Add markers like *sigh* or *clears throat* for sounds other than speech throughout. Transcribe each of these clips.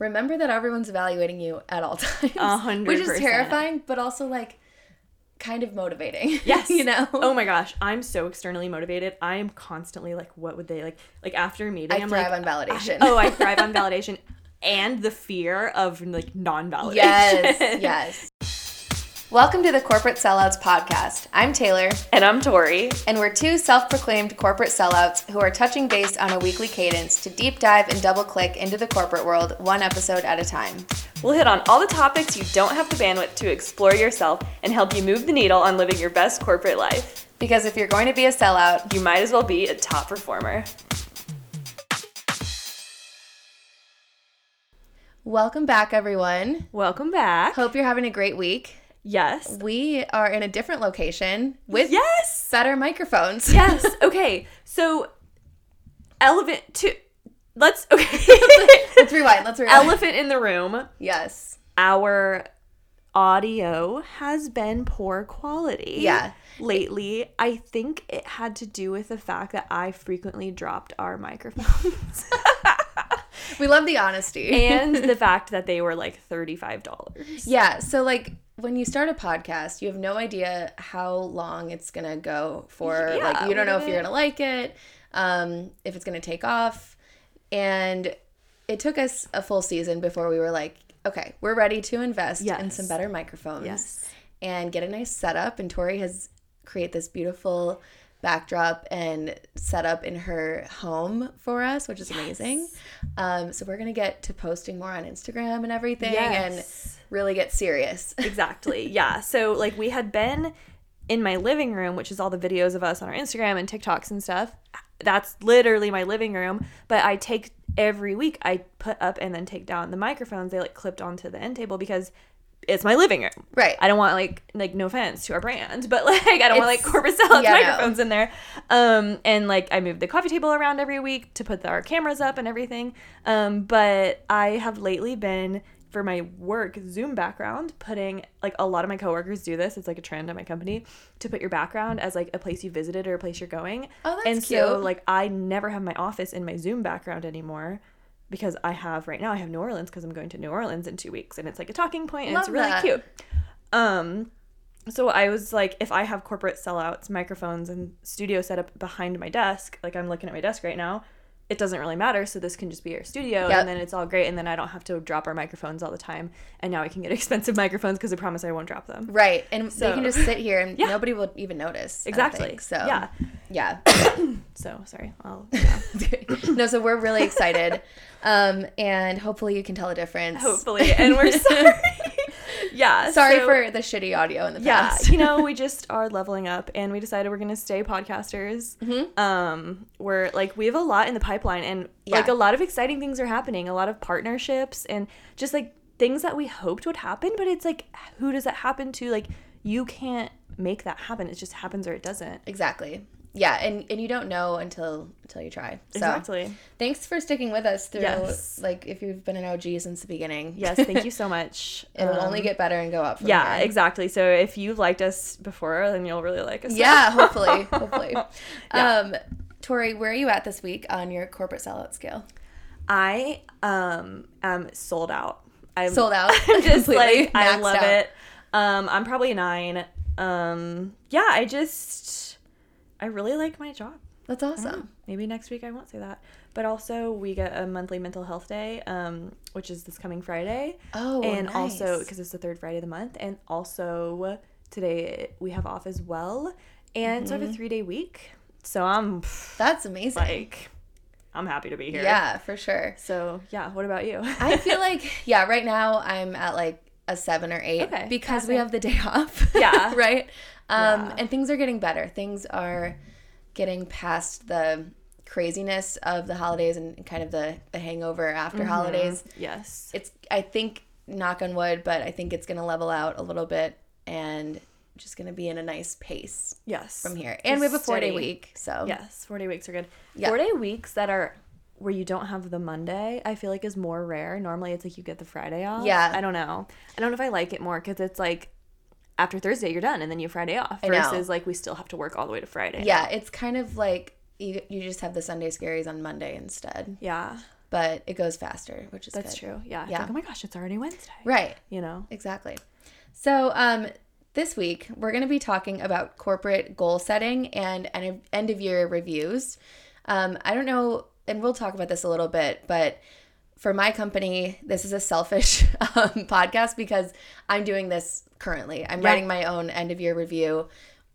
remember that everyone's evaluating you at all *laughs* times. A hundred Which is terrifying, but also like kind of motivating. *laughs* Yes. you know? Oh my gosh, I'm so externally motivated. I am constantly like, what would they like? Like after a meeting, I I'm thrive like, on validation. oh, I *laughs* thrive on validation and the fear of like non-validation. yes, yes. Welcome to the Corporate Sellouts podcast. I'm Taylor, And I'm Tori. and we're two self proclaimed corporate sellouts who are touching base on a weekly cadence to deep dive and double click into the corporate world one episode at a time. We'll hit on all the topics you don't have the bandwidth to explore yourself and help you move the needle on living your best corporate life. Because if you're going to be a sellout, You might as well be a top performer. welcome back, everyone. Welcome back. Hope you're having a great week. Yes. We are in a different location with Yes. better microphones. *laughs* Yes. Okay. So, elephant to let's okay. *laughs* let's rewind. Let's rewind. elephant in the room. yes. Our audio has been poor quality. Yeah. Lately, I think it had to do with the fact that I frequently dropped our microphones *laughs* We love the honesty. and the fact that they were like $35. yeah. So, like, when you start a podcast, you have no idea how long it's going to go for. Yeah, like, you don't know if you're going to like it, um, if it's going to take off. And it took us a full season before we were like, okay, we're ready to invest in some better microphones Yes. and get a nice setup. And Tori has create this beautiful backdrop and setup in her home for us, which is amazing. Um, so we're gonna get to posting more on Instagram and everything, and really get serious. *laughs* Exactly. Yeah. So like we had been in my living room, which is all the videos of us on our Instagram and TikToks and stuff. That's literally my living room. But I take every week I put up and then take down the microphones. They like clipped onto the end table because it's my living room. Right. I don't want like like no offense to our brand, but *laughs* like I don't want like It's- corporate sellouts yeah, no. microphones in there. Um and like I moved the coffee table around every week to put our cameras up and everything. Um but I have lately been for my work Zoom background putting like a lot of my coworkers do this. It's like a trend at my company to put your background as like a place you visited or a place you're going. Oh, that's and so like I never have my office in my Zoom background anymore. Because I have right now, I have New Orleans because I'm going to New Orleans in two weeks, and it's like a talking point, and it's really that. cute. Um, so I was like, if I have corporate sellouts, microphones, and studio set up behind my desk, like I'm looking at my desk right now, it doesn't really matter. So this can just be our studio, Yep. and then it's all great, and then I don't have to drop our microphones all the time. And now I can get *laughs* expensive microphones because I promise I won't drop them. Right, and they can just sit here and *laughs* Yeah. nobody will even notice. Exactly. So yeah. yeah. *coughs* So sorry. I'll. *coughs* Yeah. no, so we're really excited, um, and hopefully you can tell a difference. Hopefully, and we're *laughs* sorry. *laughs* yeah. Sorry so- for the shitty audio in the yeah past. you know we *laughs* just are leveling up and we decided we're gonna stay podcasters Mm-hmm. um we're like we have a lot in the pipeline and like a lot of exciting things are happening a lot of partnerships and just like things that we hoped would happen but it's like who does that happen to like you can't make that happen it just happens or it doesn't Exactly. Yeah, and, and you don't know until until you try. So exactly thanks for sticking with us through Yes. like if you've been an OG since the beginning. yes thank you so *laughs* much It'll Um, only get better and go up from yeah here. exactly so if you've liked us before then you'll really like us now. Yeah, hopefully. *laughs* Hopefully. *laughs* Yeah. Um Tori, where are you at this week on your corporate sellout scale? I um am sold out. I'm Sold out. Just completely, like I love out. it. Um, I'm probably a nine. Um, yeah, I just I really like my job. That's awesome. Maybe next week I won't say that, but also we get a monthly mental health day, um, which is this coming Friday, Oh, and nice. also because it's the third Friday of the month, and also today we have off as well, and so I have Mm-hmm. a three day week. So I'm That's amazing. like, I'm happy to be here. yeah, for sure. So yeah, what about you? I feel *laughs* like yeah, right now I'm at like a seven or eight Okay, because we same. have the day off. Yeah. *laughs* right. Um, Yeah. and things are getting better. Things are getting past the craziness of the holidays and kind of the, the hangover after holidays. Yes. It's I think knock on wood, but I think it's gonna level out a little bit and just gonna be in a nice pace Yes. from here. And we have a four day week, so Yes, four day weeks are good. Yeah. Four day weeks that are where you don't have the Monday, I feel like is more rare. Normally, it's like you get the Friday off. Yeah. I don't know. I don't know if I like it more because it's like after Thursday you're done and then you have Friday off versus like we still have to work all the way to Friday. yeah, it's kind of like you, you just have the Sunday scaries on Monday instead. Yeah. but it goes faster, which is That's good. true. Yeah. Yeah. Like, oh my gosh, it's already Wednesday. Right. You know. Exactly. So, um, this week we're going to be talking about corporate goal setting and end end of year reviews. Um, I don't know, and we'll talk about this a little bit, but for my company, this is a selfish *laughs* um, podcast because I'm doing this currently. I'm Yeah. writing my own end of year review.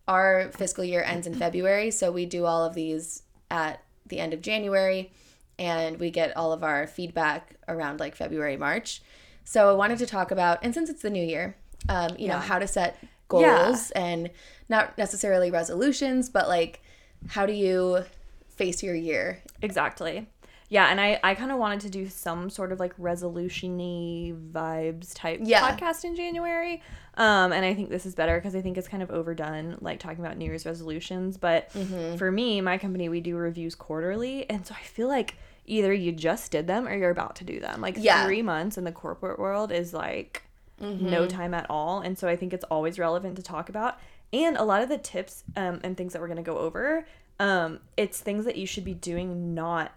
Our fiscal year ends in *clears throat* February, so we do all of these at the end of January and we get all of our feedback around like February, March. So I wanted to talk about, and since it's the new year, um, you know, how to set goals Yeah. and not necessarily resolutions, but like how do you face your year? Exactly. Yeah, and I, I kind of wanted to do some sort of like resolution-y vibes type Yeah. podcast in January. Um, and I think this is better because I think it's kind of overdone, like talking about New Year's resolutions. But Mm-hmm. for me, my company, we do reviews quarterly. And so I feel like either you just did them or you're about to do them. Like Yeah. three months in the corporate world is like no time at all. And so I think it's always relevant to talk about. And a lot of the tips um, and things that we're going to go over, um, it's things that you should be doing not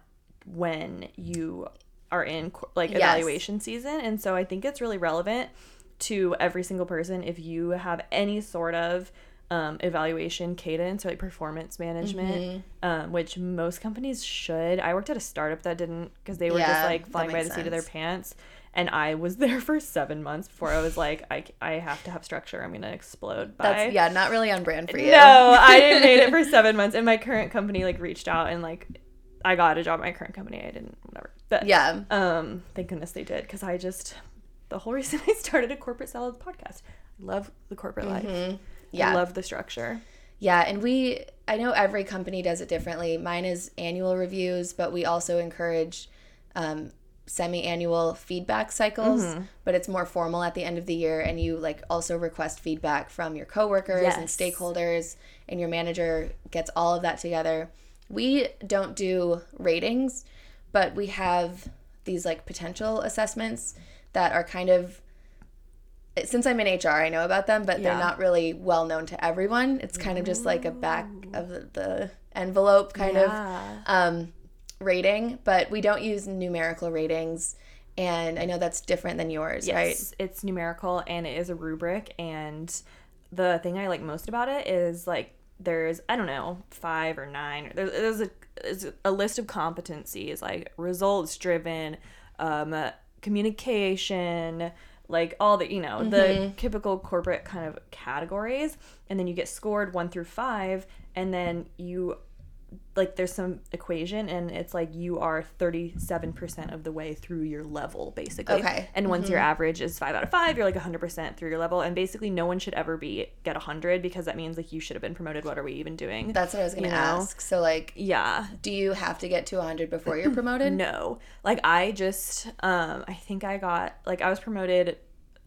when you are in like Yes. evaluation season. And so I think it's really relevant to every single person if you have any sort of um, evaluation cadence or like performance management, um, which most companies should. I worked at a startup that didn't because they were Yeah, just like flying by the makes seat of their pants. And I was *laughs* there for seven months before I was like, I, I have to have structure. I'm gonna explode. By That's yeah, not really on brand for *laughs* you. no, I didn't made it *laughs* for seven months, and my current company like reached out and like I got a job at my current company. I didn't whatever. But yeah. um, thank goodness they did because I just the whole *laughs* reason I started a corporate sellouts podcast. I love the corporate life. Mm-hmm. Yeah. I love the structure. Yeah, and we I know every company does it differently. Mine is annual reviews, but we also encourage um, semi-annual feedback cycles, Mm-hmm. but it's more formal at the end of the year and you like also request feedback from your coworkers and stakeholders and your manager gets all of that together. We don't do ratings, but we have these like potential assessments that are kind of since I'm in HR, I know about them, but they're not really well known to everyone. It's kind of just like a back of the, the envelope kind of um, rating, but we don't use numerical ratings. And I know that's different than yours, Yes, right? it's numerical and it is a rubric. And the thing I like most about it is like there's I don't know five or nine. There's, there's a there's a list of competencies like results driven, um, communication, like all the you know the typical corporate kind of categories, and then you get scored one through five, and then you like there's some equation and it's like you are 37% of the way through your level basically Okay. and once your average is 5 out of 5 you're like 100% through your level and basically no one should ever be get 100 because that means like you should have been promoted what are we even doing That's what I was going to You know? ask. So, like, yeah do you have to get to 100 before you're *clears throat* promoted? no like i just um i think i got like i was promoted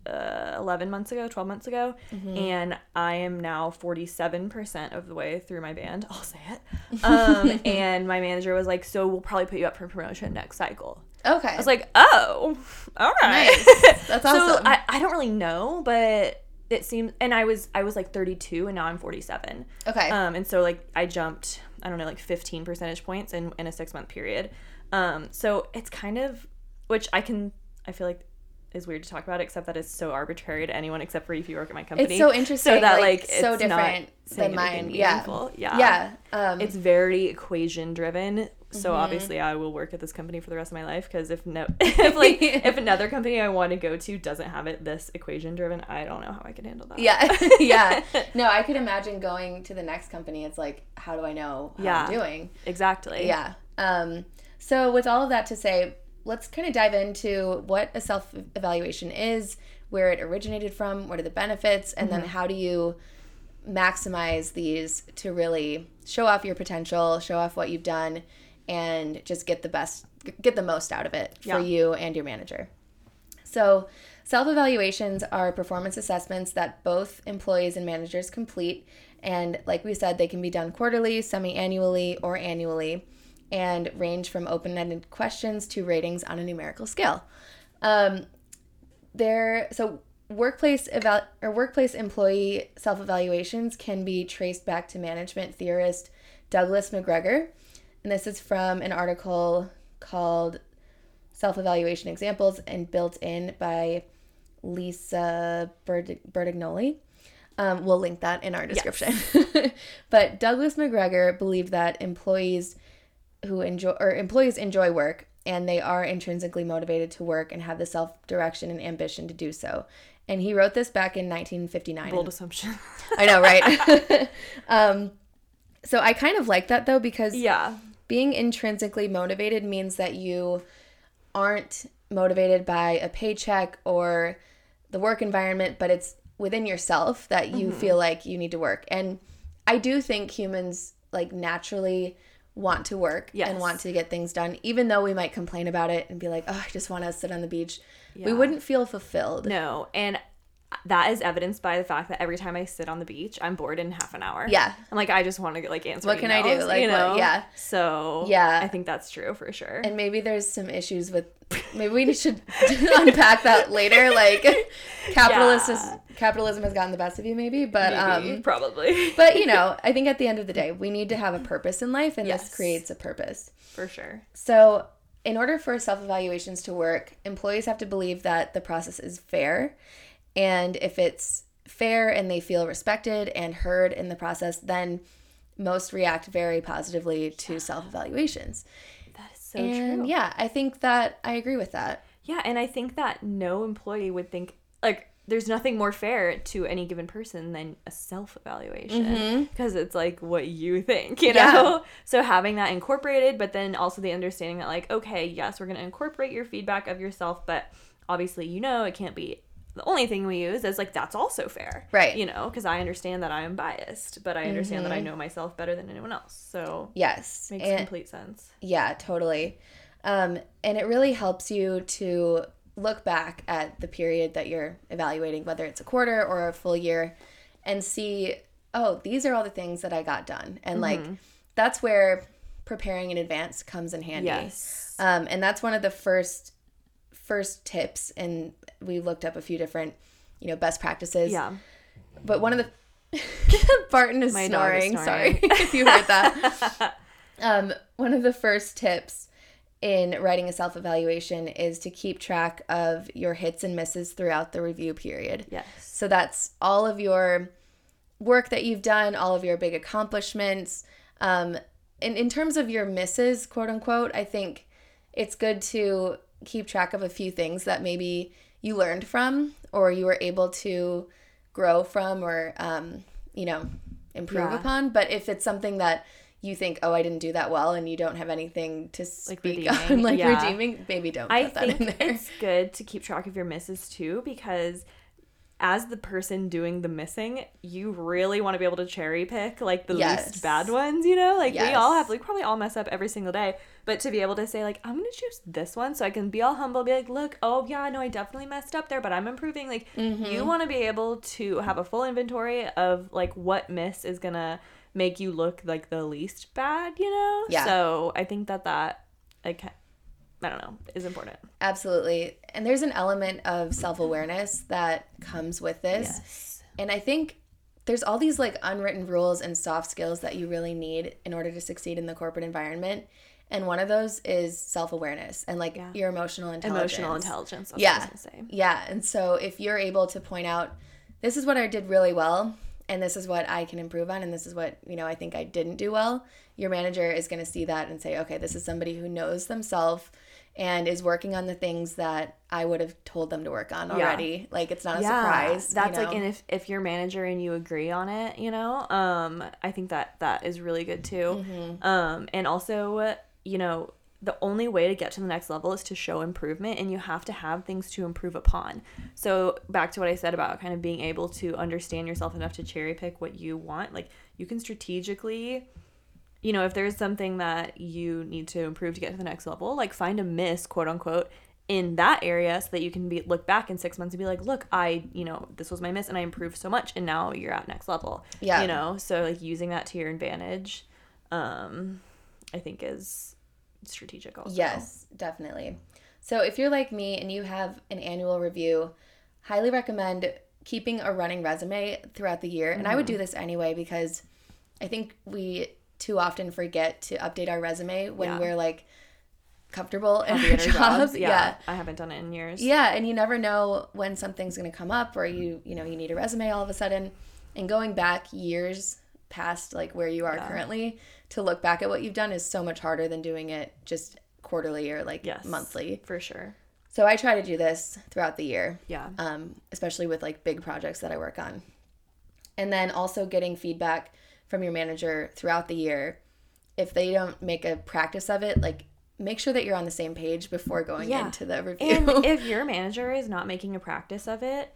uh, 11 months ago 12 months ago Mm-hmm. and i am now 47% of the way through my band *laughs* i'll say it um *laughs* and my manager was like so we'll probably put you up for promotion next cycle Okay. i was like oh all right Nice. That's *laughs* so awesome. I, I don't really know but it seems and i was i was like 32 and now i'm 47 okay. um, and so like I jumped, I don't know, like 15 percentage points in, in a six month period. Um, so it's kind of, which I can, I feel like is weird to talk about, except that it's so arbitrary to anyone except for if you work at my company. it's so interesting. So that like, like, so different than mine. Yeah. Yeah. Yeah. Um, It's very equation driven. So Mm-hmm. obviously I will work at this company for the rest of my life because if no *laughs* *laughs* if like if another company I want to go to doesn't have it this equation driven, I don't know how I can handle that. Yeah, *laughs* yeah. No, I could imagine going to the next company. It's like, how do I know how Yeah. I'm doing? Exactly. Yeah. Um, so, with all of that to say, let's kind of dive into what a self evaluation is, where it originated from, what are the benefits, and then mm-hmm. how do you maximize these to really show off your potential, show off what you've done, and just get the best, get the most out of it for Yeah. you and your manager. So, self evaluations are performance assessments that both employees and managers complete. And like we said, they can be done quarterly, semi annually, or annually, and range from open ended questions to ratings on a numerical scale. Um, there, so workplace eval- or workplace employee self evaluations can be traced back to management theorist Douglas McGregor, and this is from an article called self evaluation examples and built in by Lisa Berd- Bertagnoli. Um, we'll link that in our description. *laughs* but Douglas McGregor believed that employees who enjoy or employees enjoy work and they are intrinsically motivated to work and have the self direction and ambition to do so. And he wrote this back in 1959. Bold assumption. *laughs* I know, right? *laughs* um, so I kind of like that though because yeah. being intrinsically motivated means that you aren't motivated by a paycheck or the work environment, but it's within yourself that you Mm-hmm. feel like you need to work. And I do think humans like naturally want to work Yes. and want to get things done, even though we might complain about it and be like, oh, I just want to sit on the beach. We wouldn't feel fulfilled. No, and that is evidenced by the fact that every time I sit on the beach, I'm bored in half an hour. Yeah. I'm like, I just want to get like answer. What can I do? emails, Like, you what- know? yeah. So Yeah. I think that's true for sure. and maybe there's some issues with maybe we should *laughs* unpack that later like capitalism *laughs* Yeah. capitalism has gotten the best of you maybe but Maybe, um probably. but you know *laughs* i think at the end of the day we need to have a purpose in life and Yes. this creates a purpose for sure. so in order for self-evaluations to work employees have to believe that the process is fair and if it's fair and they feel respected and heard in the process then most react very positively to self-evaluations That is so and true. yeah i think that i agree with that Yeah, and I think that no employee would think like there's nothing more fair to any given person than a self evaluation because mm-hmm. it's like what you think, you Yeah. know? *laughs* So having that incorporated, but then also the understanding that, like, okay, yes, we're going to incorporate your feedback of yourself, but obviously, you know, it can't be the only thing we use is like that's also fair Right. you know because i understand that i am biased but i understand that i know myself better than anyone else so yes makes and- complete sense Yeah, totally. Um, and it really helps you to look back at the period that you're evaluating, whether it's a quarter or a full year, and see, oh, these are all the things that I got done. And like, that's where preparing in advance comes in handy. yes Um, and that's one of the first first tips. And we looked up a few different, you know, best practices. yeah But one of the *laughs* Barton is My dog is snoring. snoring. Sorry *laughs* if you heard that. *laughs* um, one of the first tips in writing a self evaluation is to keep track of your hits and misses throughout the review period. yes So that's all of your work that you've done, all of your big accomplishments. Um, and in terms of your misses, quote unquote, I think it's good to keep track of a few things that maybe you learned from or you were able to grow from or, um, you know, improve Yeah. upon. But if it's something that you think, oh, I didn't do that well, and you don't have anything to speak redeeming, *laughs* on, like yeah. redeeming, maybe don't I put that in think there. it's good to keep track of your misses too because as the person doing the missing, you really want to be able to cherry pick like the Yes. least bad ones, you know? Like we all have like probably all mess up every single day, but to be able to say like I'm going to choose this one so I can be all humble, be like, "Look, oh yeah, no, I definitely messed up there, but I'm improving." Like Mm-hmm. you want to be able to have a full inventory of like what miss is going to make you look like the least bad, you know? Yeah. So, I think that that like I don't know, is important. Absolutely. And there's an element of self awareness that comes with this. Yes. And I think there's all these like unwritten rules and soft skills that you really need in order to succeed in the corporate environment. And one of those is self awareness and like Yeah. your emotional intelligence. Emotional intelligence. Yeah. What I was gonna say. Yeah. And so if you're able to point out, this is what I did really well, and this is what I can improve on, and this is what, you know, I think I didn't do well, your manager is going to see that and say, okay, this is somebody who knows themselves and is working on the things that I would have told them to work on already. Like it's not a surprise. you That's like, and if if your manager and you agree on it, you know, um, I think that that is really good too. Mm-hmm. Um, and also, you know, the only way to get to the next level is to show improvement, and you have to have things to improve upon. So back to what I said about kind of being able to understand yourself enough to cherry pick what you want. Like you can strategically you know, if there's something that you need to improve to get to the next level, like find a miss, quote unquote, in that area so that you can be look back in six months and be like, look, I, you know, this was my miss and I improved so much and now you're at next level. Yeah. You know, so like using that to your advantage, um, I think is strategic also. Yes, definitely. So if you're like me and you have an annual review, highly recommend keeping a running resume throughout the year. And I would do this anyway because I think we too often forget to update our resume when Yeah. we're like comfortable in our *laughs* at our job. jobs. yeah. Yeah, I haven't done it in years. Yeah, and you never know when something's going to come up or you, you know, you need a resume all of a sudden. And going back years past like where you are Yeah. currently to look back at what you've done is so much harder than doing it just quarterly or like Yes. monthly. for sure. So I try to do this throughout the year, Yeah, um, especially with like big projects that I work on. And then also getting feedback from your manager throughout the year. If they don't make a practice of it, like make sure that you're on the same page before going Yeah. into the review. and *laughs* if your manager is not making a practice of it,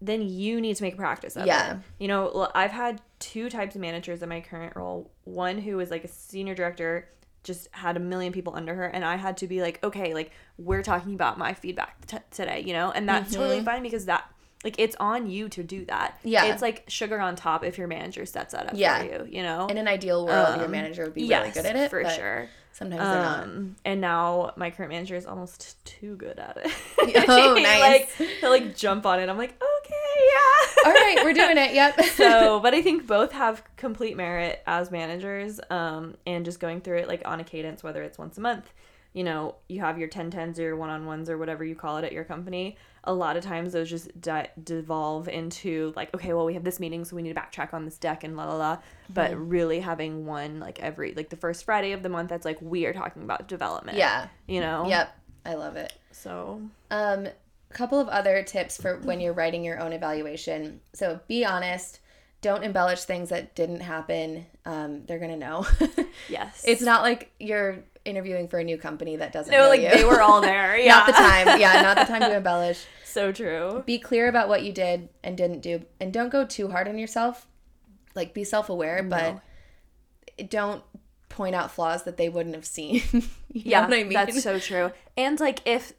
then you need to make a practice of it. Yeah. it. You know, I've had two types of managers in my current role. One who was like a senior director, just had a million people under her, and I had to be like, okay, like we're talking about my feedback t- today, you know, and that's totally mm-hmm. fine because that. Like it's on you to do that. Yeah. it's like sugar on top if your manager sets that up Yeah. for you. You know, in an ideal world, your Um, manager would be really good at it. for sure. Sometimes they're not. Um, and now my current manager is almost too good at it. *laughs* Oh, *laughs* nice. like he'll like jump on it. I'm like, okay, yeah. *laughs* All right, we're doing it. Yep. so, but I think both have complete merit as managers. Um, and just going through it like on a cadence, whether it's once a month, you know, you have your 10 10s or your one on ones or whatever you call it at your company. A lot of times those just di- devolve into like, okay, well, we have this meeting, so we need to backtrack on this deck and la la la. But Mm-hmm. really having one like every, like the first Friday of the month, that's like, we are talking about development. yeah. You know? Yep. I love it. So, Um, a couple of other tips for when you're writing your own evaluation. So be honest. Don't embellish things that didn't happen. Um, they're gonna know. *laughs* yes. it's not like you're interviewing for a new company that doesn't No, like you. they were all there. Yeah. *laughs* not the time. Yeah, not the time to embellish. *laughs* so true. Be clear about what you did and didn't do, and don't go too hard on yourself. Like be self-aware, No. but don't point out flaws that they wouldn't have seen. Yeah, I mean? that's so true. And like if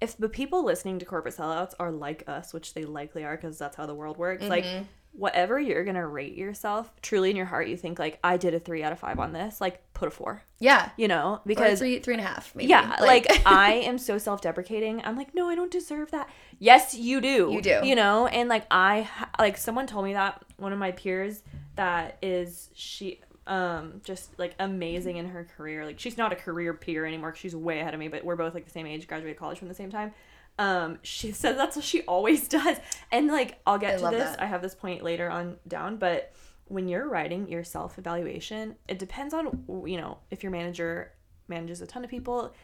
if the people listening to corporate sellouts are like us, which they likely are because that's how the world works, like Mm-hmm. Whatever you're gonna rate yourself, truly in your heart, you think like I did a three out of five on this, like put a four. yeah, You know, or because three, three and a half, maybe. yeah, like, *laughs* I am so self-deprecating. I'm like, no, I don't deserve that. Yes, you do. You do. You know, and like I like someone told me that one of my peers that is she um just like amazing in her career. Like she's not a career peer anymore. She's way ahead of me, but we're both like the same age, graduated college from the same time. Um, she says that's what she always *laughs* does. And like I'll get I to this. that. I have this point later on down, but when you're writing your self evaluation, it depends on you know if your manager manages a ton of people.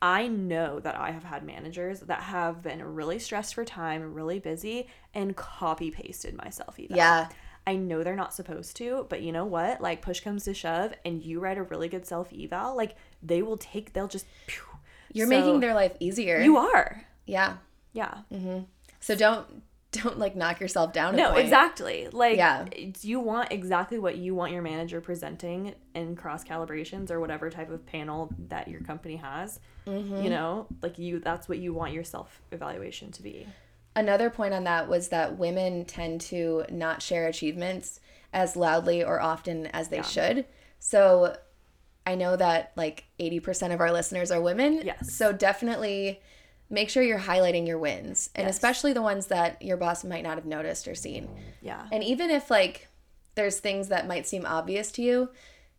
I know that I have had managers that have been really stressed for time, really busy, and copy pasted myself. Eval. Yeah. I know they're not supposed to, but you know what? Like push comes to shove, and you write a really good self eval, like they will take. They'll just. Phew. You're So, making their life easier. You are. Yeah. Yeah. So don't don't like knock yourself down. No, exactly. Like, Yeah. you want exactly what you want your manager presenting in cross calibrations or whatever type of panel that your company has. Mm-hmm. You know, like you, that's what you want your self evaluation to be. Another point on that was that women tend to not share achievements as loudly or often as they should. So I know that like 80% of our listeners are women. Yes. So definitely make sure you're highlighting your wins and Yes. especially the ones that your boss might not have noticed or seen. Yeah. And even if like there's things that might seem obvious to you,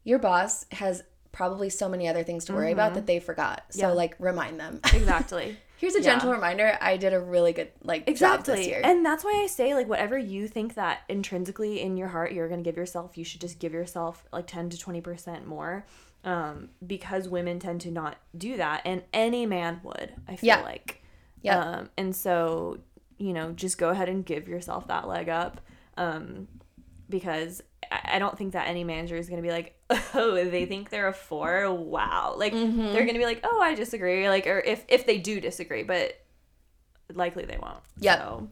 your boss has probably so many other things to worry about that they forgot. So Mm-hmm. Yeah. like remind them. Exactly. *laughs* Here's a Yeah. gentle reminder. I did a really good like job this Exactly. year. And that's why I say like whatever you think that intrinsically in your heart you're going to give yourself, you should just give yourself like 10 to 20% more. Um because women tend to not do that and any man would, I feel Yeah. like. Yeah. Um and so, you know, just go ahead and give yourself that leg up. Um because I I don't think that any manager is going to be like, *laughs* oh, they think they're a four. Wow. Like Mm-hmm. they're going to be like, oh, I disagree. Like, or if if they do disagree, but likely they won't. Yep. So,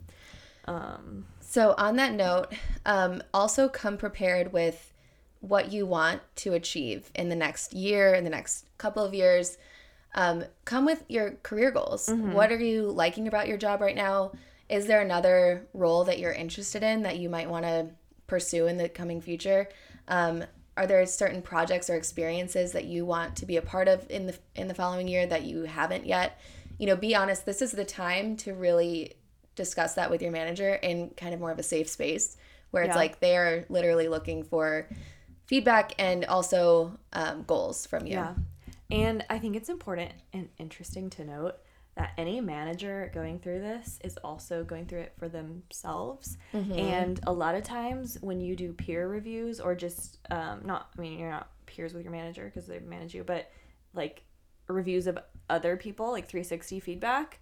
um, So, on that note, um, also come prepared with what you want to achieve in the next year, in the next couple of years. Um, come with your career goals. What are you liking about your job right now? Is there another role that you're interested in that you might want to pursue in the coming future? Um, are there certain projects or experiences that you want to be a part of in the in the following year that you haven't yet? You know, be honest. This is the time to really discuss that with your manager in kind of more of a safe space where it's Yeah. like they are literally looking for feedback and also um, goals from you. yeah. And I think it's important and interesting to note that any manager going through this is also going through it for themselves. And a lot of times when you do peer reviews or just um, not, I mean, you're not peers with your manager because they manage you, but like reviews of other people, like 360 feedback,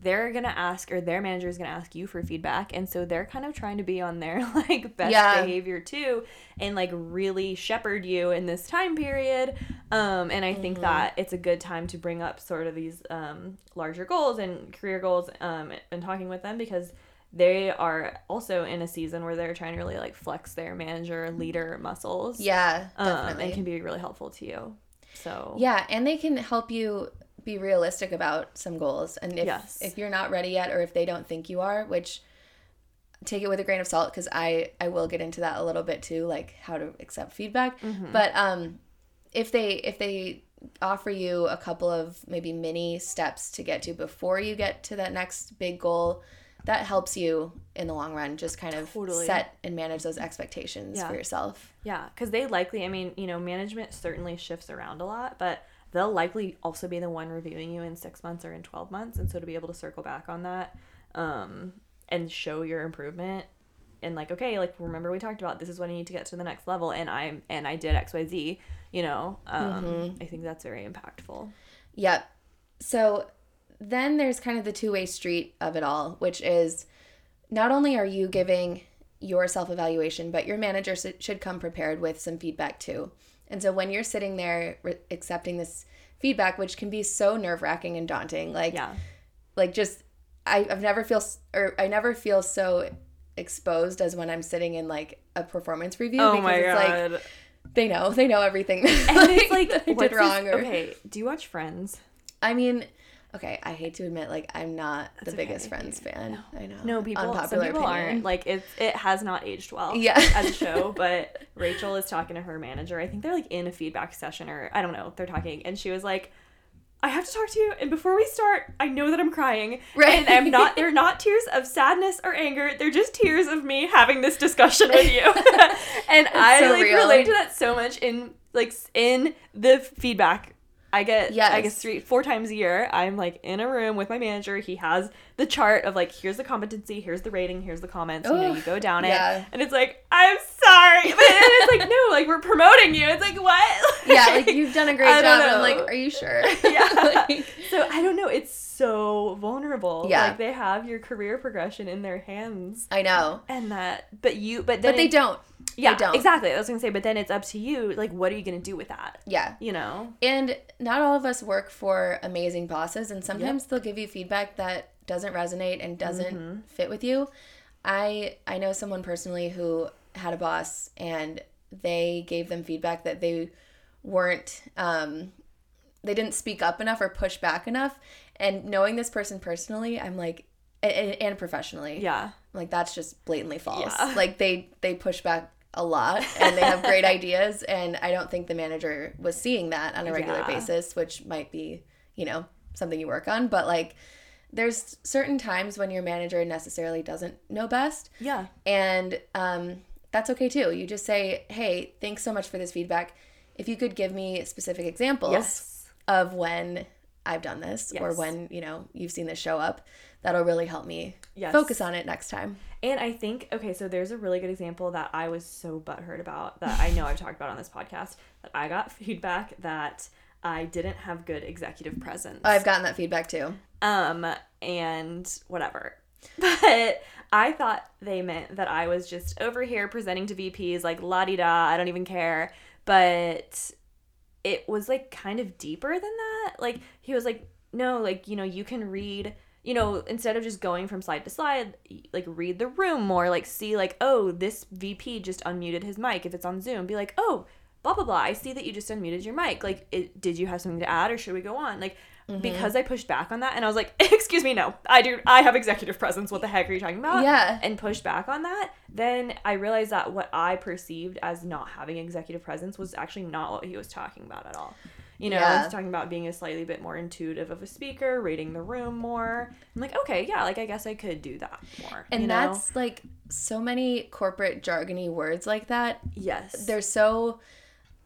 they're gonna ask or their manager is gonna ask you for feedback and so they're kind of trying to be on their *laughs* like best Yeah. behavior too and like really shepherd you in this time period um and i think that it's a good time to bring up sort of these um larger goals and career goals um and talking with them because they are also in a season where they're trying to really like flex their manager leader muscles Yeah, um, definitely. and can be really helpful to you so Yeah, and they can help you be realistic about some goals. And if Yes. if you're not ready yet or if they don't think you are, which take it with a grain of salt because I I will get into that a little bit too, like how to accept feedback. But um if they if they offer you a couple of maybe mini steps to get to before you get to that next big goal, that helps you in the long run just kind of Totally. set and manage those expectations Yeah. for yourself. Yeah, because they likely, I mean, you know, management certainly shifts around a lot, but they'll likely also be the one reviewing you in six months or in 12 months. And so to be able to circle back on that um, and show your improvement and like, okay, like, remember we talked about this is what I need to get to the next level. And I'm, and I did XYZ, you know, um, I think that's very impactful. Yep. So then there's kind of the two way street of it all, which is not only are you giving your self evaluation, but your manager should come prepared with some feedback too. And so when you're sitting there re- accepting this feedback, which can be so nerve wracking and daunting, like Yeah. like just I, I've never feel or I never feel so exposed as when I'm sitting in like a performance review Oh because it's like they know they know everything *laughs* and it's like, I what's did this- wrong or okay, do you watch Friends? I mean, okay, I hate to admit, like, I'm not the That's biggest okay. Friends fan. I know. No, people. Some Unpopular people opinion. aren't. Like it. It has not aged well. Yeah. as a *laughs* show, but Rachel is talking to her manager. I think they're like in a feedback session, or I don't know. They're talking, and she was like. I have to talk to you, and before we start, I know that I'm crying, Right. and I'm not. They're not *laughs* tears of sadness or anger. They're just tears of me having this discussion with you, *laughs* and I so like real. relate to that so much in like in the feedback. I get, I Yes. guess three, four times a year. I'm like in a room with my manager. He has the chart of like, here's the competency, here's the rating, here's the comments. You know, you go down it, yeah. and it's like, I'm sorry, but it's like, no, like we're promoting you. It's like what? *laughs* yeah, like you've done a great I job. And I'm like, are you sure? *laughs* Yeah. *laughs* Like, so I don't know. It's so vulnerable. Yeah. like they have your career progression in their hands, I know. and that, but you, but But they it- don't. Yeah, don't. exactly. I was gonna say, but then it's up to you. Like, what are you gonna do with that? Yeah. You know? And not all of us work for amazing bosses, and sometimes they'll give you feedback that doesn't resonate and doesn't Mm-hmm. fit with you. I I know someone personally who had a boss, and they gave them feedback that they weren't um, they didn't speak up enough or push back enough. And knowing this person personally, I'm like, and, and professionally, Yeah. like that's just blatantly false. Yeah. Like they they push back a lot *laughs* and they have great *laughs* ideas and I don't think the manager was seeing that on a regular Yeah. basis, which might be, you know, something you work on, but like there's certain times when your manager necessarily doesn't know best Yeah. and um, that's okay too. You just say, "Hey, thanks so much for this feedback. If you could give me specific examples Yes. of when I've done this or when, you know, you've seen this show up, that'll really help me Yes. focus on it next time." And I think okay, so there's a really good example that I was so butthurt about that I know I've talked about on this podcast that I got feedback that I didn't have good executive presence. I've gotten that feedback too. um and whatever. *laughs* But I thought they meant that I was just over here presenting to VPs like la di da, I don't even care. But it was like kind of deeper than that. Like he was like, no, like, you know, you can read, you know, instead of just going from slide to slide, like read the room more, like see like, oh, this VP just unmuted his mic if it's on Zoom. Be like, oh, blah blah blah. I see that you just unmuted your mic. Like, it, did you have something to add or should we go on? Like mm-hmm. because I pushed back on that and I was like, *laughs* excuse me, no, I do I have executive presence. What the heck are you talking about? Yeah. And pushed back on that, then I realized that what I perceived as not having executive presence was actually not what he was talking about at all. You know, Yeah. he's talking about being a slightly bit more intuitive of a speaker, reading the room more. I'm like, okay, yeah, like I guess I could do that more. And you know? that's like so many corporate jargony words like that. yes, They're so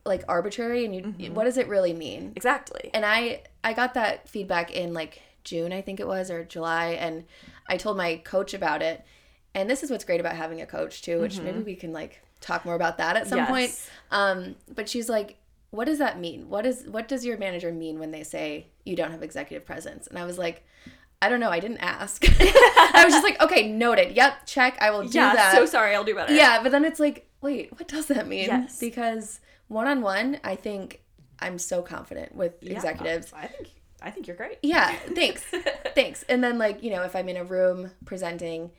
like arbitrary and you Mm-hmm. what does it really mean? Exactly. And I I got that feedback in like June, I think it was, or July, and I told my coach about it. And this is what's great about having a coach too, which maybe we can like talk more about that at some point. Mm-hmm. Um, but she's like, "What does that mean? What is what does your manager mean when they say you don't have executive presence?" And I was like, "I don't know. I didn't ask." *laughs* I was just like, "Okay, noted. Yep, check. I will do that. yeah. that." So sorry. I'll do better. Yeah, but then it's like, wait, what does that mean? Yes. Because one on one, I think I'm so confident with Yeah, executives. I think I think you're great. Yeah, *laughs* thanks. thanks. And then like, you know, if I'm in a room presenting,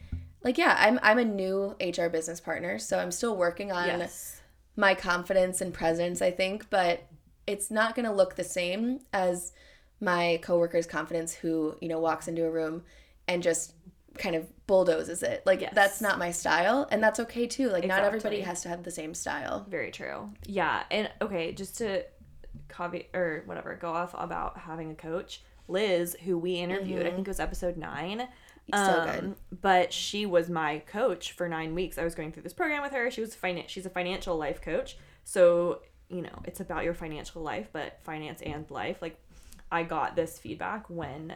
like yeah, I'm I'm a new HR business partner, so I'm still working on Yes my confidence and presence, I think, but it's not going to look the same as my coworker's confidence who, you know, walks into a room and just kind of bulldozes it. Like yes. that's not my style and that's okay too. Like exactly. not everybody has to have the same style. Very true. Yeah. And okay, just to copy or whatever, go off about having a coach. Liz, who we interviewed, mm-hmm. I think it was episode 9, Good. Um, but she was my coach for nine weeks. I was going through this program with her. She was finan- She's a financial life coach. So you know, it's about your financial life, but finance and life. Like, I got this feedback when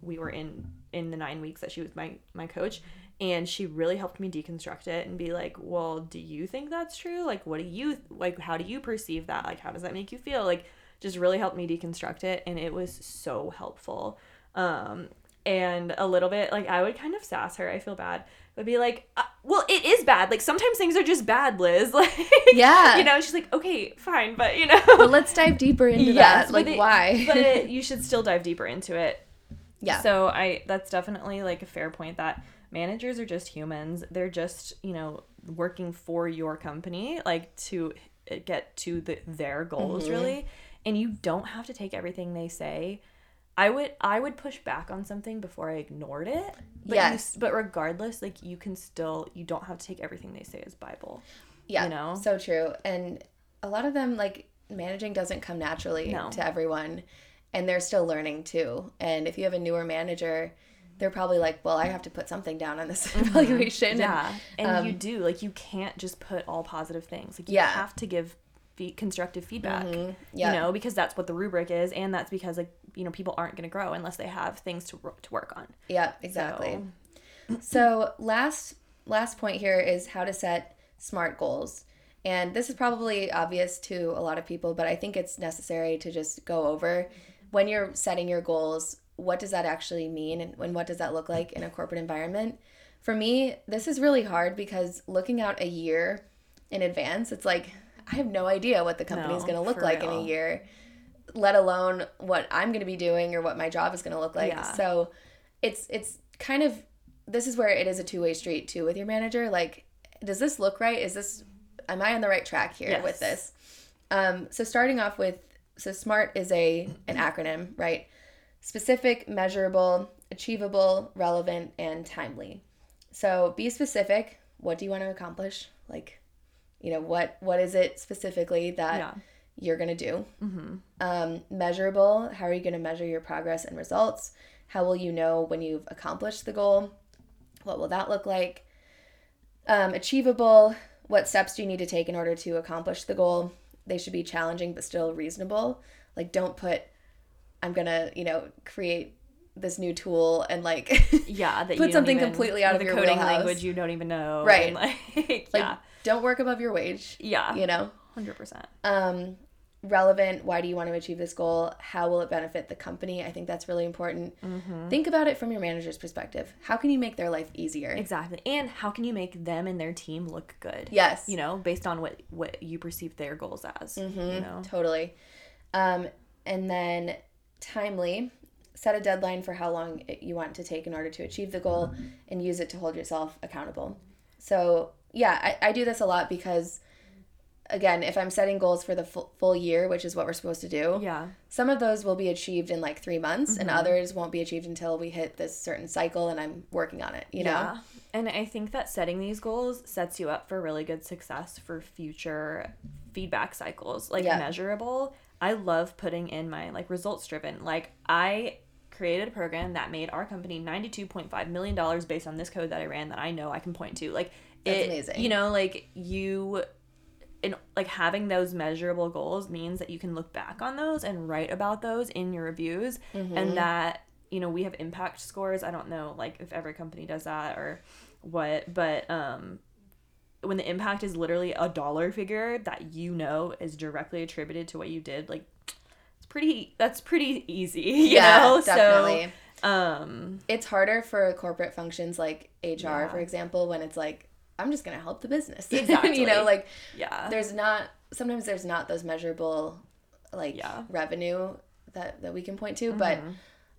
we were in in the nine weeks that she was my my coach and she really helped me deconstruct it and be like well do you think that's true like what do you like how do you perceive that like how does that make you feel like just really helped me deconstruct it and it was so helpful um and a little bit like i would kind of sass her i feel bad would be like uh, well it is bad like sometimes things are just bad liz *laughs* like Yeah. you know she's like okay fine but you know But let's dive deeper into Yes, that. Like it- why? but it, *laughs* you should still dive deeper into it yeah. so I that's definitely like a fair point that managers are just humans. They're just, you know, working for your company like to get to the, their goals Mm-hmm. really. And you don't have to take everything they say. I would I would push back on something before I ignored it. But Yes. s- but regardless, like you can still you don't have to take everything they say as Bible. yeah. you know? So true. And a lot of them like managing doesn't come naturally No. to everyone and they're still learning too. And if you have a newer manager, they're probably like, "Well, I have to put something down on this *laughs* evaluation." And- Yeah, and um, you do like you can't just put all positive things. Like you Yeah. have to give constructive feedback. Mm-hmm. Yeah. You know, because that's what the rubric is, and that's because like you know people aren't going to grow unless they have things to to work on. Yeah, exactly. So- *clears throat* So last last point here is how to set smart goals. And this is probably obvious to a lot of people, but I think it's necessary to just go over when you're setting your goals, what does that actually mean and, and what does that look like in a corporate environment? For me, this is really hard because looking out a year in advance, it's like I have no idea what the company's No, going to look like in a year, let alone what I'm going to be doing or what my job is going to look like. Yeah. So it's it's kind of this is where it is a two-way street too with your manager like does this look right? Is this am i on the right track here with this? Um, so starting off with so smart is a an acronym right? Specific measurable achievable relevant and timely. So be specific. What do you want to accomplish? Like you know what what is it specifically that Yeah. you're going to do? Mm-hmm. um, measurable how are you going to measure your progress and results? How will you know when you've accomplished the goal? What will that look like? Um, achievable what steps do you need to take in order to accomplish the goal? They should be challenging but still reasonable. Like don't put i'm gonna you know create this new tool and like Yeah, that *laughs* Put something even- completely out of your coding wheelhouse. language you don't even know. Right. and, *laughs* like, like yeah, don't work above your wage yeah, you know hundred percent. um, relevant why do you want to achieve this goal how will it benefit the company i think that's really important Mm-hmm. think about it from your manager's perspective how can you make their life easier Exactly. And how can you make them and their team look good? yes You know, based on what what you perceive their goals as. Mm-hmm. You know. totally um, and then timely set a deadline for how long it, you want to take in order to achieve the goal and use it to hold yourself accountable so yeah I, I do this a lot because again if i'm setting goals for the full, full year which is what we're supposed to do Yeah. some of those will be achieved in like three months and Mm-hmm. others won't be achieved until we hit this certain cycle and i'm working on it you know Yeah. And I think that setting these goals sets you up for really good success for future feedback cycles. Like Yeah. measurable. I love putting in my like results driven. Like I created a program that made our company $92.5 million based on this code that I ran that I know I can point to. Like That's it, amazing. You know, like you in like having those measurable goals means that you can look back on those and write about those in your reviews Mm-hmm. and that you know we have impact scores i don't know like if every company does that or what but um when the impact is literally a dollar figure that you know is directly attributed to what you did like it's pretty that's pretty easy *laughs* you yeah, know definitely. so um it's harder for corporate functions like HR, Yeah. for example, when it's like, I'm just gonna help the business. *laughs* Exactly. you know, like yeah there's not sometimes there's not those measurable like Yeah. revenue that that we can point to. But Mm-hmm.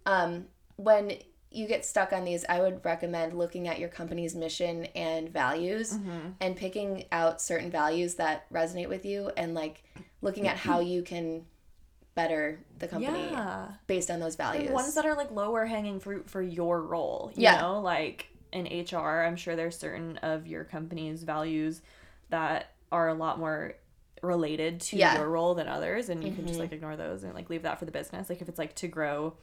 um when you get stuck on these, I would recommend looking at your company's mission and values Mm-hmm. and picking out certain values that resonate with you and like looking at how you can better the company yeah based on those values. And ones that are like lower hanging fruit for your role. You Yeah. know, like in HR, I'm sure there's certain of your company's values that are a lot more related to Yeah. Mm-hmm. your role than others and you can just like ignore those and like leave that for the business like if it's like to grow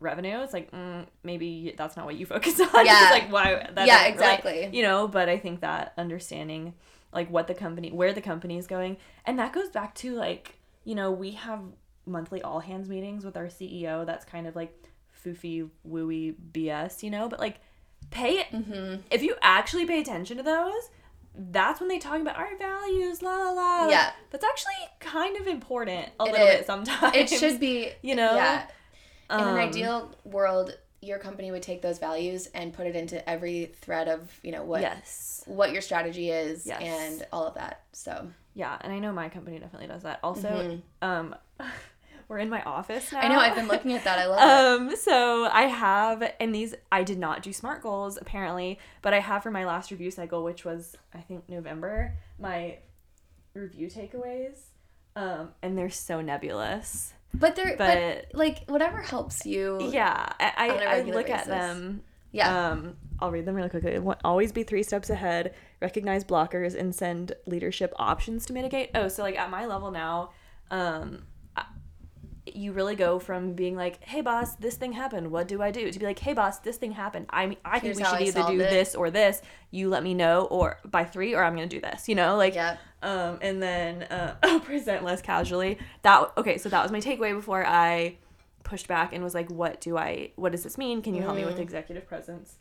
revenue it's like mm, maybe that's not what you *laughs* focus on Yeah. it's like why Yeah, exactly. you know but i think that understanding like what the company where the company is going and that goes back to like you know we have monthly all hands meetings with our ceo that's kind of like foofy wooey bs you know? But like pay it. Mm-hmm. if you actually pay attention to those that's when they talk about our values la la la. Yeah. that's actually kind of important a It little is. bit sometimes it should be *laughs* you know? yeah. In an Um, ideal world your company would take those values and put it into every thread of you know what yes. what your strategy is Yes. and all of that so. Yeah and i know my company definitely does that. Also um *laughs* we're in my office now i know i've been looking at that i love um so i have and these i did not do smart goals apparently but i have for my last review cycle which was i think november my review takeaways um and they're so nebulous. But they're but, but- like whatever helps you yeah i i, I look at them. Yeah. Um i'll read them really quickly. Wa- always be three steps ahead recognize blockers and send leadership options to mitigate. Oh so like at my level now um you really go from being like hey boss this thing happened what do i do to be like hey boss this thing happened i mean i think Here's we should I either do it. this or this you let me know or by three or i'm gonna do this you know like yeah um, and then uh, *laughs* present less casually. That okay, so that was my takeaway before I pushed back and was like, "What do I? What does this mean? Can you help me with executive presence?"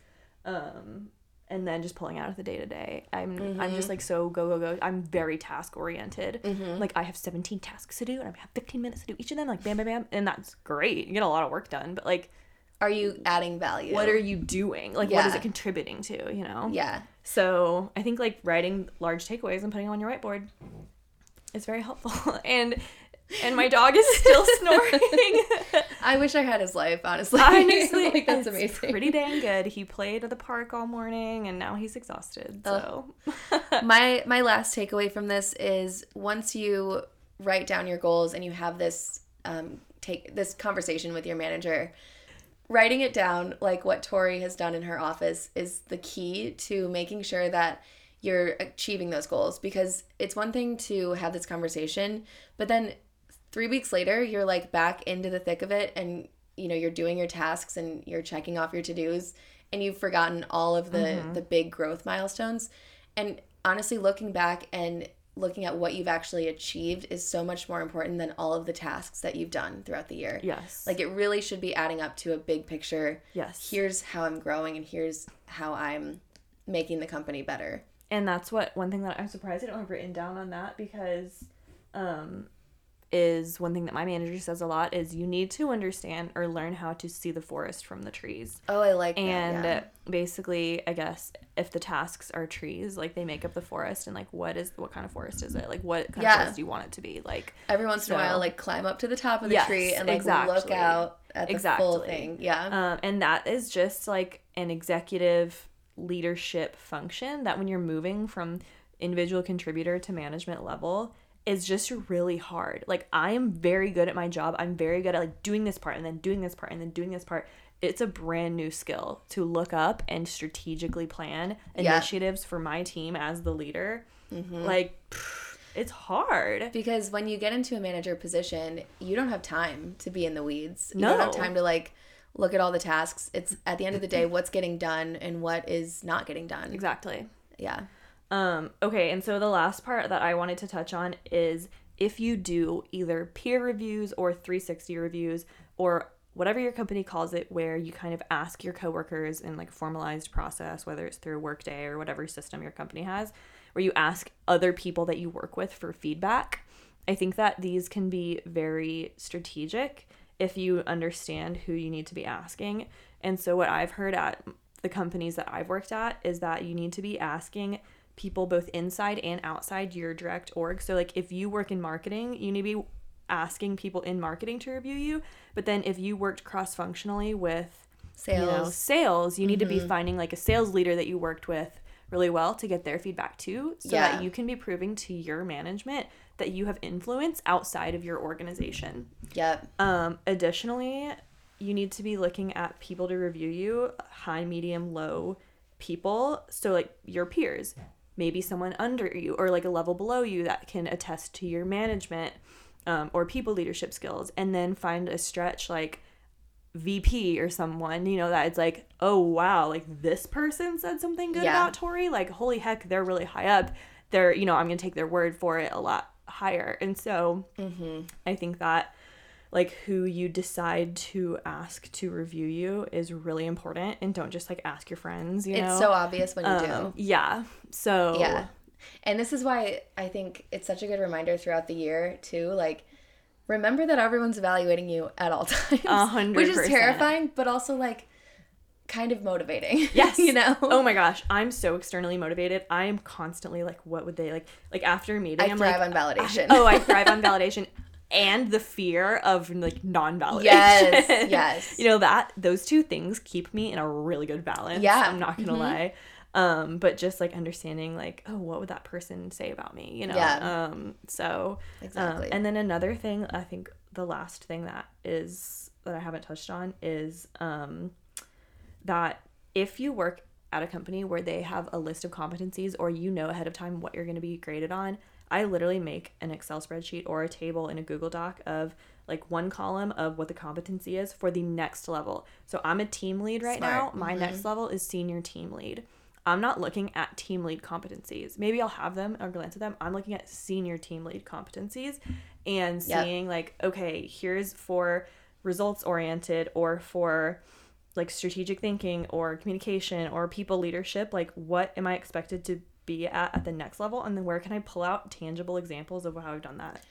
Um, and then just pulling out of the day to day. I'm I'm just mm-hmm. like so go go go. I'm very task oriented. Mm-hmm. Like I have 17 tasks to do, and I have 15 minutes to do each of them. Like bam bam bam, and that's great. You get a lot of work done, but like, are you adding value what are you doing? Like, what is it contributing to? You know? yeah So I think like writing large takeaways and putting them on your whiteboard is very helpful. *laughs* and and my dog is still *laughs* snoring. i wish i had his life honestly *laughs* Honestly, *laughs* like that's it's amazing Pretty dang good. He played at the park all morning and now he's exhausted. So my my last takeaway from this is once you write down your goals and you have this um, take this conversation with your manager writing it down like what tori has done in her office is the key to making sure that you're achieving those goals because it's one thing to have this conversation but then three weeks later you're like back into the thick of it and you know you're doing your tasks and you're checking off your to-dos and you've forgotten all of the the big growth milestones. And honestly looking back and looking at what you've actually achieved is so much more important than all of the tasks that you've done throughout the year. Yes. like it really should be adding up to a big picture. Yes. here's how i'm growing and here's how i'm making the company better. And that's what one thing that I'm surprised I don't have written down on that because um is one thing that my manager says a lot is you need to understand or learn how to see the forest from the trees. oh i like and that, yeah. basically i guess if the tasks are trees like they make up the forest and like what is what kind of forest is it like what kind Yeah. of forest do you want it to be like every once in a while like climb up to the top of the Yes, tree and like look out at the full thing yeah um, and that is just like an executive leadership function that when you're moving from individual contributor to management level is just really hard. Like I am very good at my job. I'm very good at like doing this part and then doing this part and then doing this part. It's a brand new skill to look up and strategically plan Yeah. initiatives for my team as the leader. Mm-hmm. Like it's hard. because when you get into a manager position you don't have time to be in the weeds you don't have No. time to like look at all the tasks it's at the end of the day what's getting done and what is not getting done Exactly. yeah Um, okay, and so the last part that I wanted to touch on is if you do either peer reviews or 360 reviews or whatever your company calls it, where you kind of ask your coworkers in like a formalized process, whether it's through Workday or whatever system your company has, where you ask other people that you work with for feedback. I think that these can be very strategic if you understand who you need to be asking. And so, what I've heard at the companies that I've worked at is that you need to be asking people both inside and outside your direct org. So, like if you work in marketing, you need to be asking people in marketing to review you. But then if you worked cross functionally with Sales. you know, sales, you need to be finding like a sales leader that you worked with really well to get their feedback too, so Yeah. that you can be proving to your management that you have influence outside of your organization. Yep. Um, additionally, you need to be looking at people to review you, high, medium, low people. So, like your peers, maybe someone under you or like a level below you that can attest to your management um, or people leadership skills. And then find a stretch like VP or someone, you know, that it's like, oh, wow, like this person said something good Yeah. about Tori. Like, holy heck, they're really high up. They're, you know, I'm going to take their word for it a lot higher. And so, I think that like who you decide to ask to review you is really important and don't just like ask your friends you know It's so obvious when you Um, yeah so. Yeah. And this is why I think it's such a good reminder throughout the year too. Like, remember that everyone's evaluating you at all *laughs* times, A hundred which is terrifying, but also like kind of motivating. *laughs* yes you know. oh my gosh i'm so externally motivated i am constantly like what would they like like after a meeting I am thrive like on validation. oh i *laughs* thrive on validation and the fear of like non-validation Yes, yes. *laughs* you know that those two things keep me in a really good balance Yeah. i'm not gonna lie um but just like understanding like oh what would that person say about me you know Yeah. um so Exactly. um, and then another thing i think the last thing that is that i haven't touched on is um that if you work at a company where they have a list of competencies or you know ahead of time what you're going to be graded on, I literally make an Excel spreadsheet or a table in a Google Doc of like one column of what the competency is for the next level. So I'm a team lead right Smart. now. My mm-hmm. next level is senior team lead. I'm not looking at team lead competencies. Maybe I'll have them or glance at them. I'm looking at senior team lead competencies and Yep. seeing like, okay, here's for results oriented or for like strategic thinking or communication or people leadership like what am i expected to be at at the next level and then where can i pull out tangible examples of how i've done that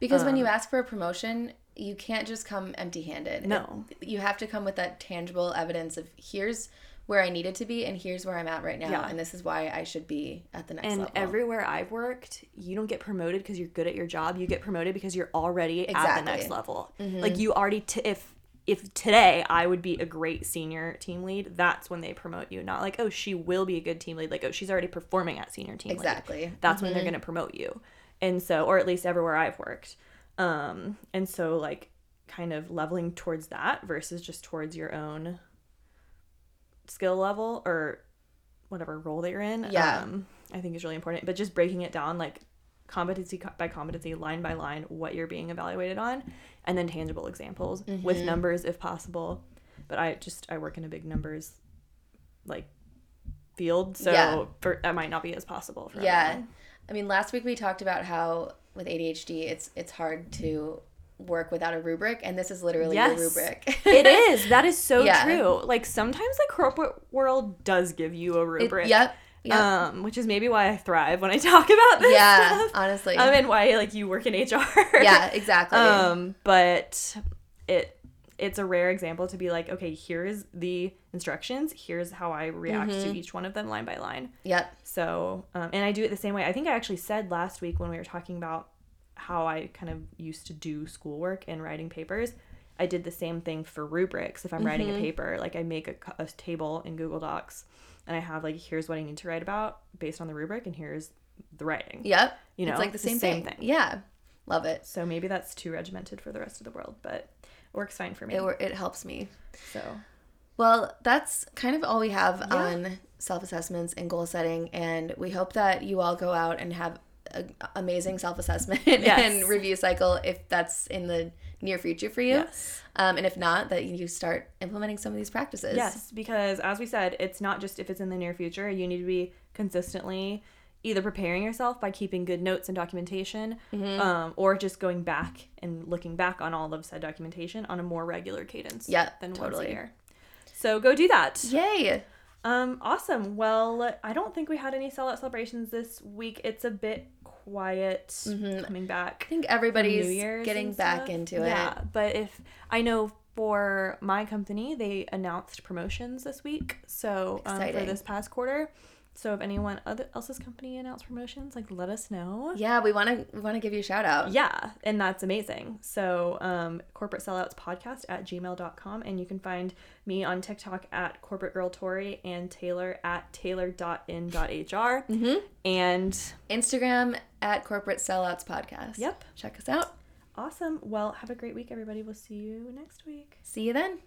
Because when you um, ask for a promotion, you can't just come empty handed. No. You have to come with that tangible evidence of here's where I needed to be and here's where I'm at right now. Yeah. And this is why I should be at the next and level. everywhere i've worked you don't get promoted because you're good at your job you get promoted because you're already at the next level mm-hmm. like you already t- if if today i would be a great senior team lead that's when they promote you. Not like oh she will be a good team lead. Like oh she's already performing at senior team lead. Exactly. that's when they're going to promote you. And so or at least everywhere i've worked. Um and so like kind of leveling towards that versus just towards your own skill level or whatever role that you're in Yeah. um i think is really important. But just breaking it down like competency by competency line by line what you're being evaluated on and then tangible examples with Mm-hmm. numbers if possible but i just i work in a big numbers like field so Yeah. for, that might not be as possible for Yeah. everyone. I mean, last week we talked about how with ADHD, it's it's hard to work without a rubric, and this is literally Yes. your rubric. *laughs* it is that is so *laughs* Yeah. true like sometimes the corporate world does give you a It- rubric yep. Yep. um which is maybe why i thrive when i *laughs* talk about this yeah. stuff. Honestly. um and why like you work in hr yeah. Exactly. um but it it's a rare example to be like okay here's the instructions here's how i react Mm-hmm. to each one of them line by line yep. so um, and i do it the same way i think i actually said last week when we were talking about how i kind of used to do schoolwork and writing papers i did the same thing for rubrics if i'm writing Mm-hmm. a paper like i make a, a table in google docs and i have like here's what i need to write about based on the rubric and here's the writing Yep. You know, it's like the the same, same thing. thing. Yeah. Love it. so maybe that's too regimented for the rest of the world but it works fine for me It it helps me. so Well, that's kind of all we have Yeah. on self assessments and goal setting. And we hope that you all go out and have an amazing self assessment *laughs* Yes. and review cycle if that's in the near future for you. Yes. Um, and if not, that you start implementing some of these practices. Yes, because as we said, it's not just if it's in the near future. You need to be consistently either preparing yourself by keeping good notes and documentation, Mm-hmm. um, or just going back and looking back on all of said documentation on a more regular cadence Yeah, than once a year. So go do that. Yay! Um, awesome. Well, I don't think we had any sellout celebrations this week. It's a bit quiet coming back. I think everybody's getting back into Yeah, it. but if I know for my company, they announced promotions this week. So um, for this past quarter. So if anyone other else's company announced promotions, like let us know. Yeah, we want to we want to give you a shout out. Yeah, and that's amazing. So, um, corporate sellouts podcast at gmail.com. And you can find me on TikTok at corporate girl Tori and Taylor at taylor.in.hr. Mm-hmm. And Instagram at corporate sellouts podcast. Yep. Check us out. awesome. Well, have a great week, everybody. We'll see you next week. See you then.